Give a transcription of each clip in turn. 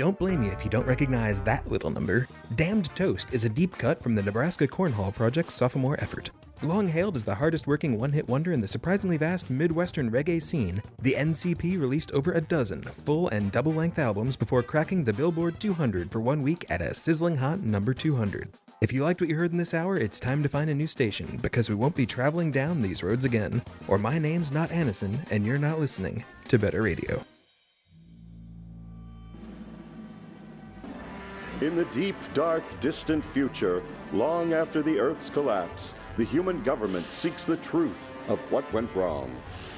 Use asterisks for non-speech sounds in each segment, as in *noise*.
Don't blame you if you don't recognize that little number. Damned Toast is a deep cut from the Nebraska Cornhall Project's sophomore effort. Long hailed as the hardest working one hit wonder in the surprisingly vast Midwestern reggae scene, the NCP released over a dozen full and double length albums before cracking the Billboard 200 for one week at a sizzling hot number 200. If you liked what you heard in this hour, it's time to find a new station because we won't be traveling down these roads again. Or my name's not Annison, and you're not listening to Better Radio. In the deep, dark, distant future, long after the Earth's collapse, the human government seeks the truth of what went wrong.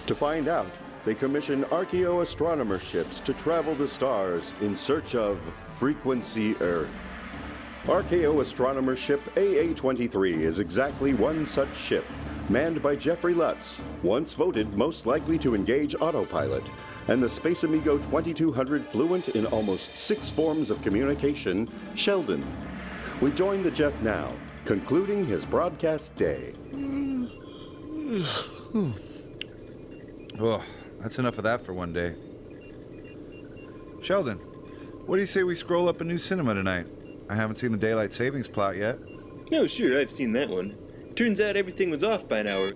To find out, they commission archaeoastronomer ships to travel the stars in search of Frequency Earth. Archaeoastronomer ship AA 23 is exactly one such ship, manned by Jeffrey Lutz, once voted most likely to engage autopilot, and the Space Amigo 2200 fluent in almost six forms of communication, Sheldon. We join the Jeff now, concluding his broadcast day. *sighs* Oh, that's enough of that for one day. Sheldon, what do you say we scroll up a new cinema tonight? I haven't seen the daylight savings plot yet. No, sure, I've seen that one. Turns out everything was off by an hour.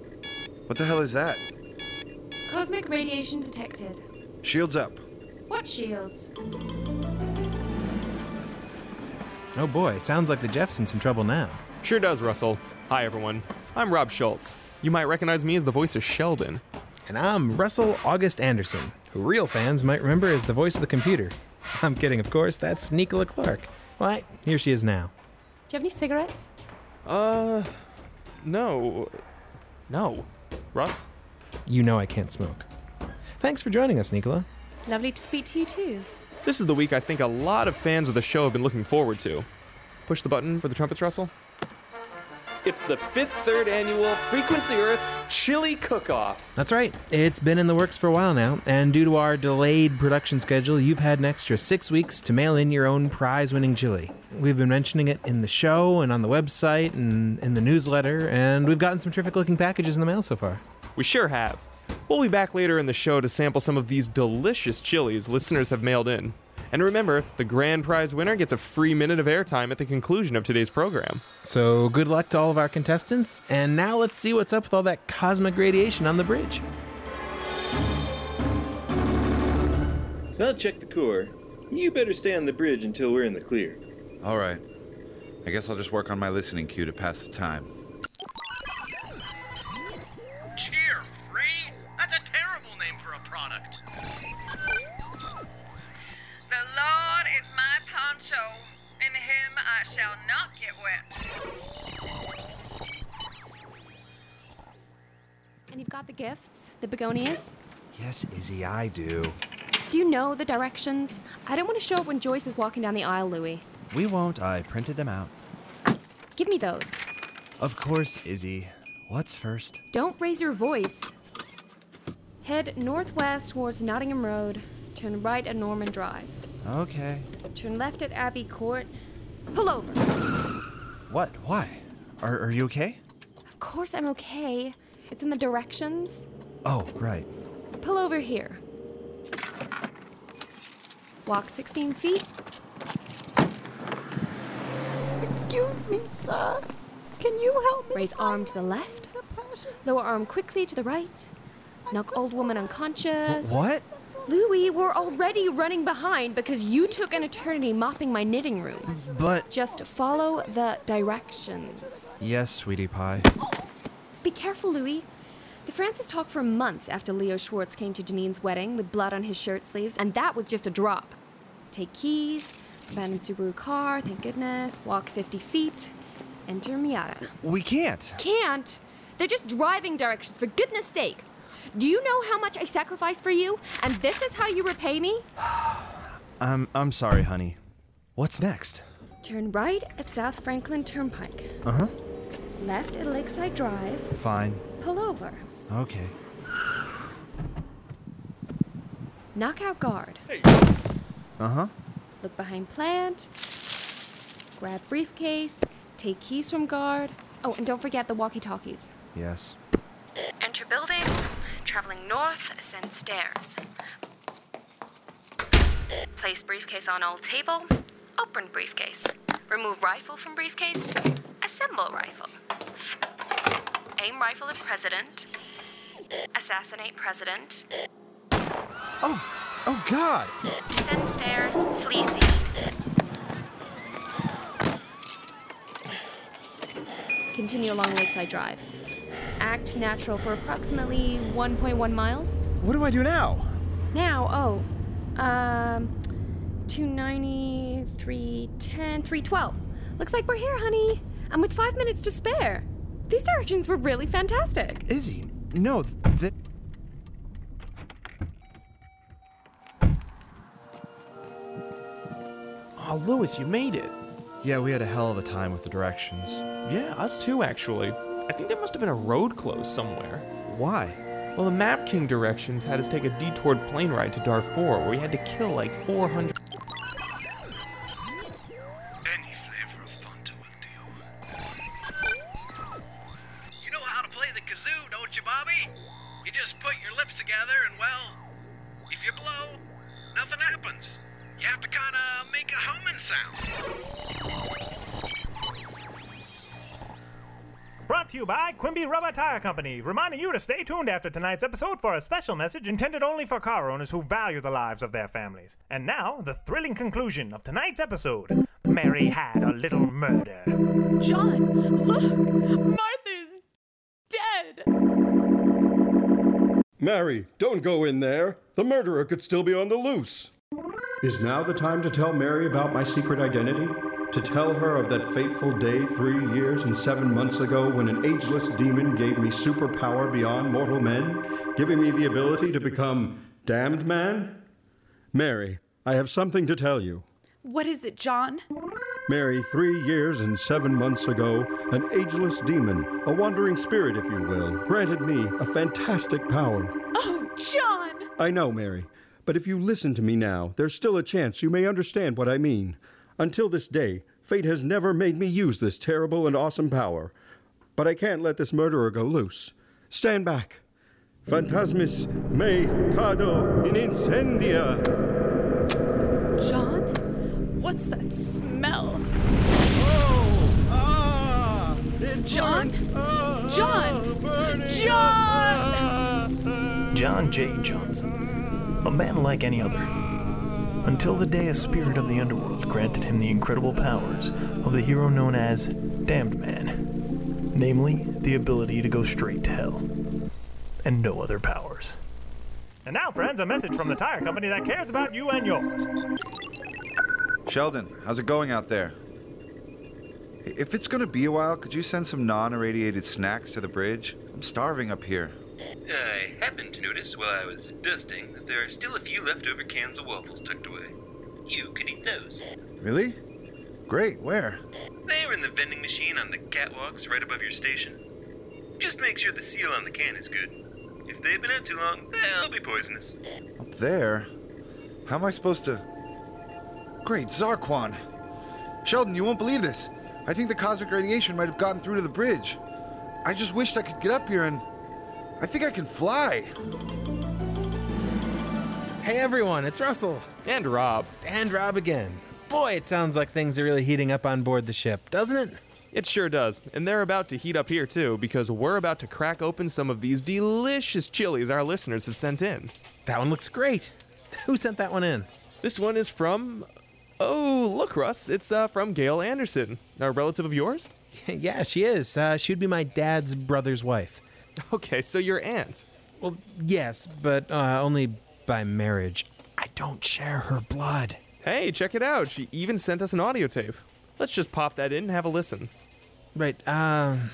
What the hell is that? Cosmic radiation detected. Shields up. What shields? Oh boy, sounds like the Jeff's in some trouble now. Sure does, Russell. Hi, everyone. I'm Rob Schultz. You might recognize me as the voice of Sheldon. And I'm Russell August Anderson, who real fans might remember as the voice of the computer. *laughs* I'm kidding, of course, that's Nicola Clark. Why, here she is now. Do you have any cigarettes? Uh, no. No. Russ? You know I can't smoke. Thanks for joining us, Nicola. Lovely to speak to you too. This is the week I think a lot of fans of the show have been looking forward to. Push the button for the trumpets, Russell. It's the fifth third annual Frequency Earth Chili Cook-Off. That's right. It's been in the works for a while now, and due to our delayed production schedule, you've had an extra six weeks to mail in your own prize winning chili. We've been mentioning it in the show and on the website and in the newsletter, and we've gotten some terrific looking packages in the mail so far. We sure have. We'll be back later in the show to sample some of these delicious chilies listeners have mailed in. And remember, the grand prize winner gets a free minute of airtime at the conclusion of today's program. So good luck to all of our contestants, and now let's see what's up with all that cosmic radiation on the bridge. I'll check the core. You better stay on the bridge until we're in the clear. All right. I guess I'll just work on my listening cue to pass the time. Gifts, the begonias. Yes, Izzy, I do. Do you know the directions? I don't want to show up when Joyce is walking down the aisle, Louis. We won't. I printed them out. Give me those. Of course, Izzy. What's first? Don't raise your voice. Head northwest towards Nottingham Road. Turn right at Norman Drive. Okay. Turn left at Abbey Court. Pull over. What? Why? Are, are you okay? Of course I'm okay. It's in the directions. Oh, right. Pull over here. Walk 16 feet. Excuse me, sir. Can you help me? Raise arm to the left. Lower arm quickly to the right. Knock old woman unconscious. What? Louis, we're already running behind because you took an eternity mopping my knitting room. But. Just follow the directions. Yes, sweetie pie. Oh, Careful, Louis. The Francis talked for months after Leo Schwartz came to Janine's wedding with blood on his shirt sleeves, and that was just a drop. Take keys, abandoned Subaru car, thank goodness, walk 50 feet, enter Miata. We can't. Can't! They're just driving directions, for goodness sake! Do you know how much I sacrificed for you? And this is how you repay me? *sighs* I'm I'm sorry, honey. What's next? Turn right at South Franklin Turnpike. Uh huh. Left at Lakeside Drive. Fine. Pull over. Okay. Knockout guard. Uh huh. Look behind plant. Grab briefcase. Take keys from guard. Oh, and don't forget the walkie talkies. Yes. Enter building. Traveling north, ascend stairs. Place briefcase on old table. Open briefcase. Remove rifle from briefcase. Assemble rifle. Aim rifle at president. Assassinate president. Oh, oh God! Descend stairs. Flee scene. Continue along Lakeside Drive. Act natural for approximately 1.1 miles. What do I do now? Now, oh, um, 290, 310, 312. Looks like we're here, honey. I'm with five minutes to spare. These directions were really fantastic. Izzy, no, that. Oh, Lewis, you made it. Yeah, we had a hell of a time with the directions. Yeah, us too, actually. I think there must have been a road closed somewhere. Why? Well, the Map King directions had us take a detoured plane ride to Darfur, where we had to kill like 400. You by Quimby Rubber Tire Company, reminding you to stay tuned after tonight's episode for a special message intended only for car owners who value the lives of their families. And now, the thrilling conclusion of tonight's episode Mary had a little murder. John, look! Martha's dead! Mary, don't go in there. The murderer could still be on the loose. Is now the time to tell Mary about my secret identity? To tell her of that fateful day three years and seven months ago when an ageless demon gave me superpower beyond mortal men, giving me the ability to become Damned Man? Mary, I have something to tell you. What is it, John? Mary, three years and seven months ago, an ageless demon, a wandering spirit, if you will, granted me a fantastic power. Oh, John! I know, Mary, but if you listen to me now, there's still a chance you may understand what I mean. Until this day, fate has never made me use this terrible and awesome power. But I can't let this murderer go loose. Stand back. Phantasmis me cado in incendia. John? What's that smell? John? John! John! John J. Johnson, a man like any other. Until the day a spirit of the underworld granted him the incredible powers of the hero known as Damned Man, namely, the ability to go straight to hell, and no other powers. And now, friends, a message from the tire company that cares about you and yours. Sheldon, how's it going out there? If it's gonna be a while, could you send some non irradiated snacks to the bridge? I'm starving up here. I happened to notice while I was dusting that there are still a few leftover cans of waffles tucked away. You could eat those. Really? Great, where? They were in the vending machine on the catwalks right above your station. Just make sure the seal on the can is good. If they've been out too long, they'll be poisonous. Up there? How am I supposed to. Great, Zarquan! Sheldon, you won't believe this. I think the cosmic radiation might have gotten through to the bridge. I just wished I could get up here and. I think I can fly. Hey everyone, it's Russell. And Rob. And Rob again. Boy, it sounds like things are really heating up on board the ship, doesn't it? It sure does. And they're about to heat up here too, because we're about to crack open some of these delicious chilies our listeners have sent in. That one looks great. *laughs* Who sent that one in? This one is from. Oh, look, Russ. It's uh, from Gail Anderson, a relative of yours? *laughs* yeah, she is. Uh, she would be my dad's brother's wife. *laughs* Okay, so your aunt. Well, yes, but uh, only by marriage. I don't share her blood. Hey, check it out. She even sent us an audio tape. Let's just pop that in and have a listen. Right, um.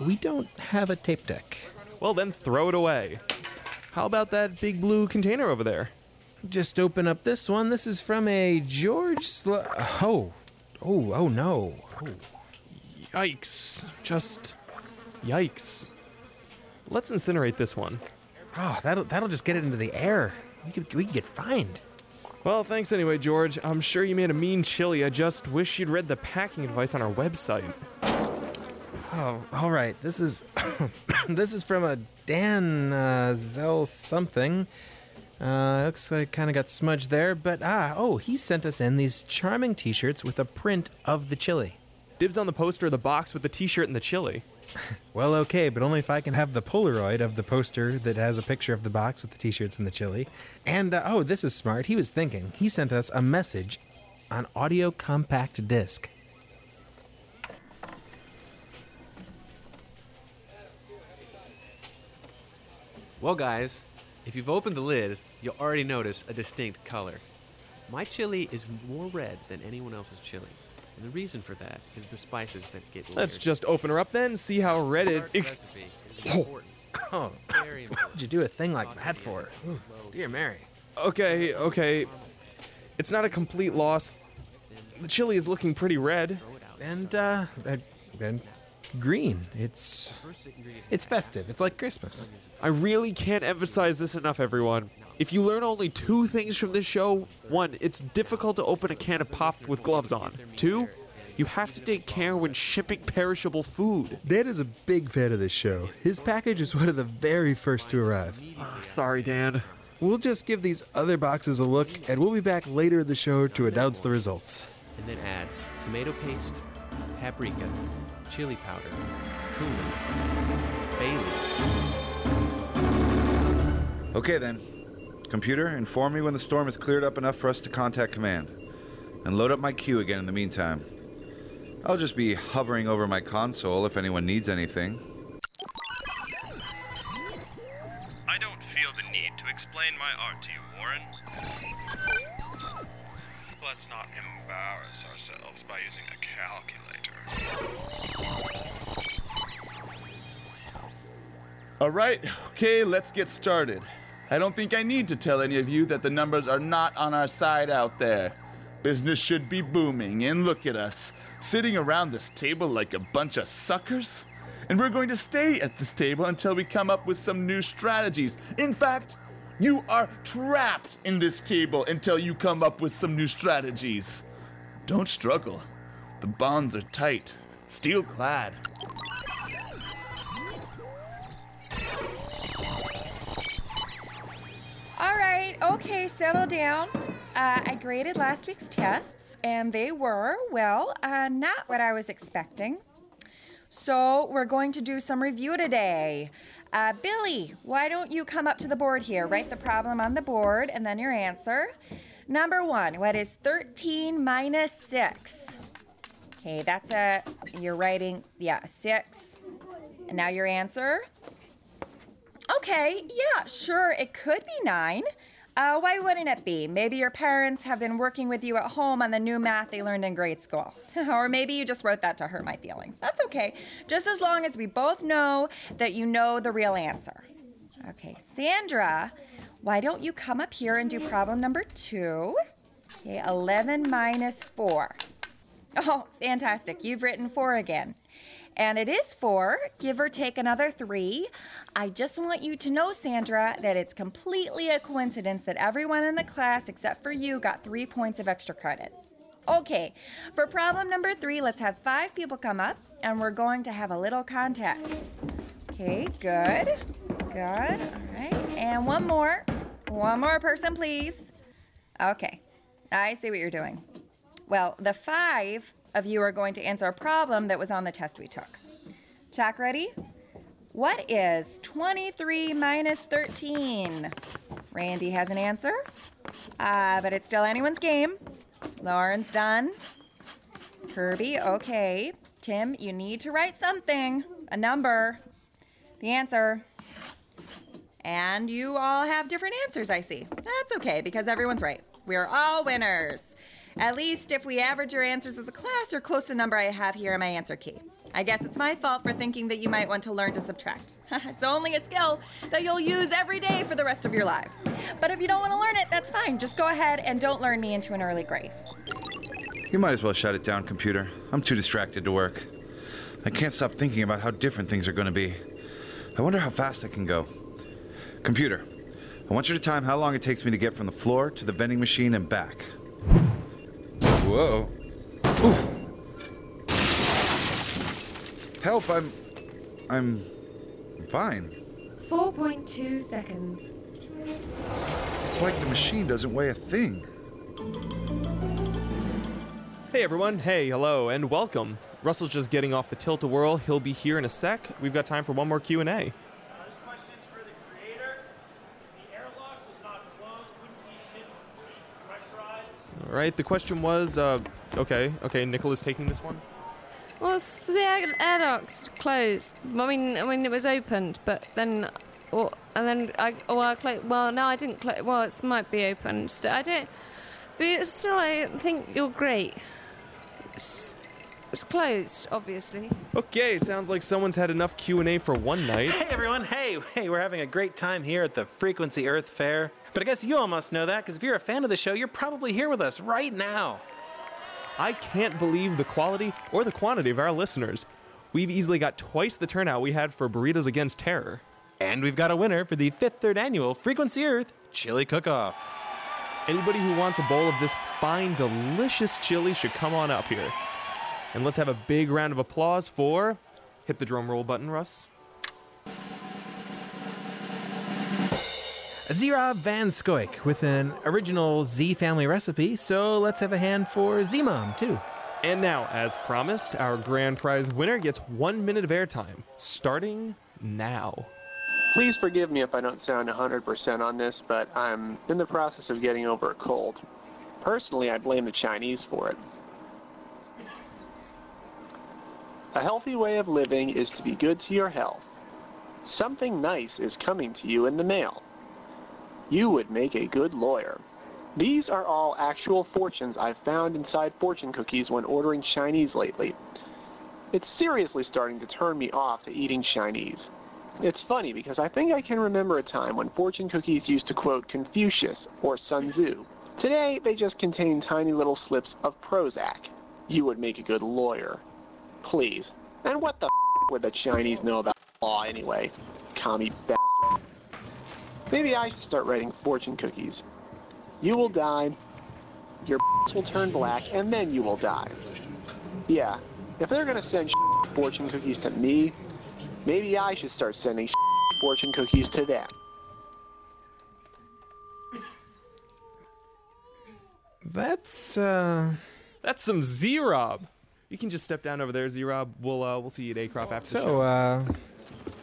We don't have a tape deck. Well, then throw it away. How about that big blue container over there? Just open up this one. This is from a George Sl- Oh. Oh, oh no. Oh. Yikes. Just. Yikes. Let's incinerate this one. Oh, that'll that'll just get it into the air. We could we could get fined. Well, thanks anyway, George. I'm sure you made a mean chili. I just wish you'd read the packing advice on our website. Oh, all right. This is *coughs* this is from a Dan uh, Zell something. Uh, looks like kind of got smudged there, but ah, oh, he sent us in these charming t shirts with a print of the chili. Dibs on the poster of the box with the t shirt and the chili. *laughs* Well, okay, but only if I can have the Polaroid of the poster that has a picture of the box with the t shirts and the chili. And uh, oh, this is smart. He was thinking. He sent us a message on audio compact disc. Well, guys, if you've opened the lid, you'll already notice a distinct color. My chili is more red than anyone else's chili. And the reason for that is the spices that get Let's just open her up then, see how red it. Recipe important. Oh, Very important. *laughs* what'd you do a thing like that for? Ooh, dear Mary. Okay, okay. It's not a complete loss. The chili is looking pretty red. And, uh, uh, and green. It's, it's festive. It's like Christmas. I really can't emphasize this enough, everyone. If you learn only two things from this show, one, it's difficult to open a can of pop with gloves on. Two, you have to take care when shipping perishable food. Dan is a big fan of this show. His package is one of the very first to arrive. Ah, sorry, Dan. We'll just give these other boxes a look, and we'll be back later in the show to announce the results. And then add tomato paste, paprika, chili powder, cumin, bay leaf. Okay then. Computer, inform me when the storm is cleared up enough for us to contact command. And load up my queue again in the meantime. I'll just be hovering over my console if anyone needs anything. I don't feel the need to explain my art to you, Warren. Let's not embarrass ourselves by using a calculator. All right, okay, let's get started. I don't think I need to tell any of you that the numbers are not on our side out there. Business should be booming, and look at us, sitting around this table like a bunch of suckers. And we're going to stay at this table until we come up with some new strategies. In fact, you are trapped in this table until you come up with some new strategies. Don't struggle. The bonds are tight, steel clad. All right, okay, settle down. Uh, I graded last week's tests, and they were, well, uh, not what I was expecting. So, we're going to do some review today. Uh, Billy, why don't you come up to the board here? Write the problem on the board and then your answer. Number one, what is 13 minus 6? Okay, that's a, you're writing, yeah, 6. And now your answer. Okay, yeah, sure, it could be nine. Uh, why wouldn't it be? Maybe your parents have been working with you at home on the new math they learned in grade school. *laughs* or maybe you just wrote that to hurt my feelings. That's okay, just as long as we both know that you know the real answer. Okay, Sandra, why don't you come up here and do problem number two? Okay, 11 minus 4. Oh, fantastic. You've written 4 again. And it is four, give or take another three. I just want you to know, Sandra, that it's completely a coincidence that everyone in the class except for you got three points of extra credit. Okay, for problem number three, let's have five people come up and we're going to have a little contest. Okay, good. Good. All right. And one more. One more person, please. Okay, I see what you're doing. Well, the five of you are going to answer a problem that was on the test we took. Chalk ready? What is 23 minus 13? Randy has an answer, uh, but it's still anyone's game. Lauren's done. Kirby, okay. Tim, you need to write something, a number, the answer. And you all have different answers, I see. That's okay because everyone's right. We're all winners. At least if we average your answers as a class, you're close to the number I have here in my answer key. I guess it's my fault for thinking that you might want to learn to subtract. *laughs* it's only a skill that you'll use every day for the rest of your lives. But if you don't want to learn it, that's fine. Just go ahead and don't learn me into an early grave. You might as well shut it down, computer. I'm too distracted to work. I can't stop thinking about how different things are going to be. I wonder how fast I can go. Computer, I want you to time how long it takes me to get from the floor to the vending machine and back. Whoa. Oof. Help, I'm. I'm. I'm fine. 4.2 seconds. It's like the machine doesn't weigh a thing. Hey everyone, hey, hello, and welcome. Russell's just getting off the tilt-a-whirl. He'll be here in a sec. We've got time for one more Q&A. Right, the question was, uh, okay, okay, Nicola's taking this one. Well, the air, airlock's closed. I mean, I mean, it was opened, but then, or, and then I, oh, I closed. Well, no, I didn't close. Well, it might be open. Still, I don't. But still, I think you're great. It's, it's closed, obviously. Okay, sounds like someone's had enough Q&A for one night. Hey everyone, hey, hey, we're having a great time here at the Frequency Earth Fair. But I guess you all must know that, because if you're a fan of the show, you're probably here with us right now. I can't believe the quality or the quantity of our listeners. We've easily got twice the turnout we had for Burritos Against Terror. And we've got a winner for the fifth third annual Frequency Earth Chili Cook-Off. Anybody who wants a bowl of this fine, delicious chili should come on up here. And let's have a big round of applause for. Hit the drum roll button, Russ. Zira Van Skoik with an original Z family recipe, so let's have a hand for Z Mom, too. And now, as promised, our grand prize winner gets one minute of airtime, starting now. Please forgive me if I don't sound 100% on this, but I'm in the process of getting over a cold. Personally, I blame the Chinese for it. A healthy way of living is to be good to your health. Something nice is coming to you in the mail. You would make a good lawyer. These are all actual fortunes I've found inside fortune cookies when ordering Chinese lately. It's seriously starting to turn me off to eating Chinese. It's funny because I think I can remember a time when fortune cookies used to quote Confucius or Sun Tzu. Today, they just contain tiny little slips of Prozac. You would make a good lawyer. Please. And what the would the Chinese know about law anyway? Commie bastard. Maybe I should start writing fortune cookies. You will die, your *laughs* will turn black, and then you will die. Yeah, if they're gonna send *laughs* fortune cookies to me, maybe I should start sending *laughs* fortune cookies to them. That's, uh. That's some Z Rob. You can just step down over there, Z Rob. We'll, uh, we'll see you at A Crop after the show. So, uh.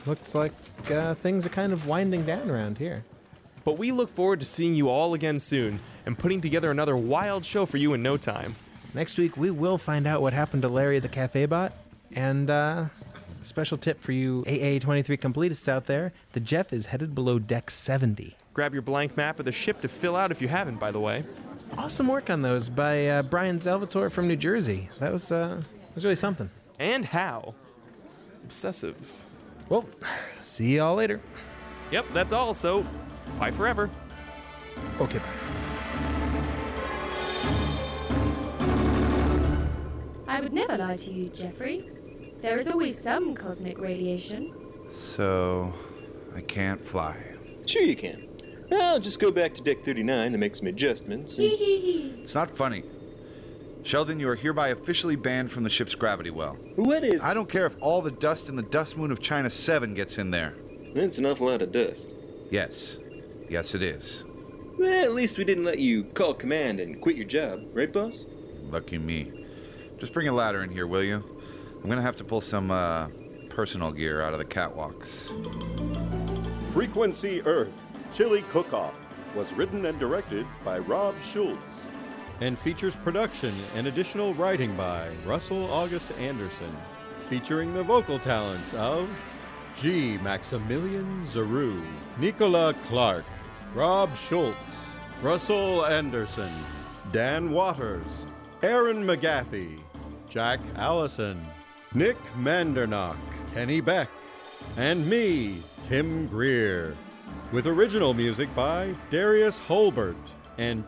Looks like uh, things are kind of winding down around here. But we look forward to seeing you all again soon and putting together another wild show for you in no time. Next week, we will find out what happened to Larry the Cafe Bot. And, uh, special tip for you AA23 completists out there the Jeff is headed below deck 70. Grab your blank map of the ship to fill out if you haven't, by the way. Awesome work on those by uh, Brian Salvatore from New Jersey. That was, uh, was really something. And how? Obsessive. Well, see y'all later. Yep, that's all, so bye forever. Okay, bye. I would never lie to you, Jeffrey. There is always some cosmic radiation. So, I can't fly. Sure you can. I'll just go back to deck 39 to make some adjustments. and- It's not funny. Sheldon, you are hereby officially banned from the ship's gravity well. What if? I don't care if all the dust in the dust moon of China 7 gets in there. That's an awful lot of dust. Yes. Yes, it is. Well, at least we didn't let you call command and quit your job, right, boss? Lucky me. Just bring a ladder in here, will you? I'm gonna have to pull some, uh, personal gear out of the catwalks. Frequency Earth Chili Cook Off was written and directed by Rob Schultz. And features production and additional writing by Russell August Anderson, featuring the vocal talents of G. Maximilian Zaru, Nicola Clark, Rob Schultz, Russell Anderson, Dan Waters, Aaron McGaffey, Jack Allison, Nick Mandernock, Kenny Beck, and me, Tim Greer, with original music by Darius Holbert and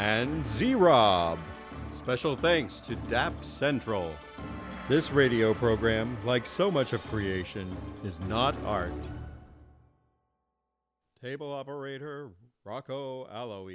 and Z-Rob. Special thanks to DAP Central. This radio program, like so much of creation, is not art. Table operator Rocco Aloe.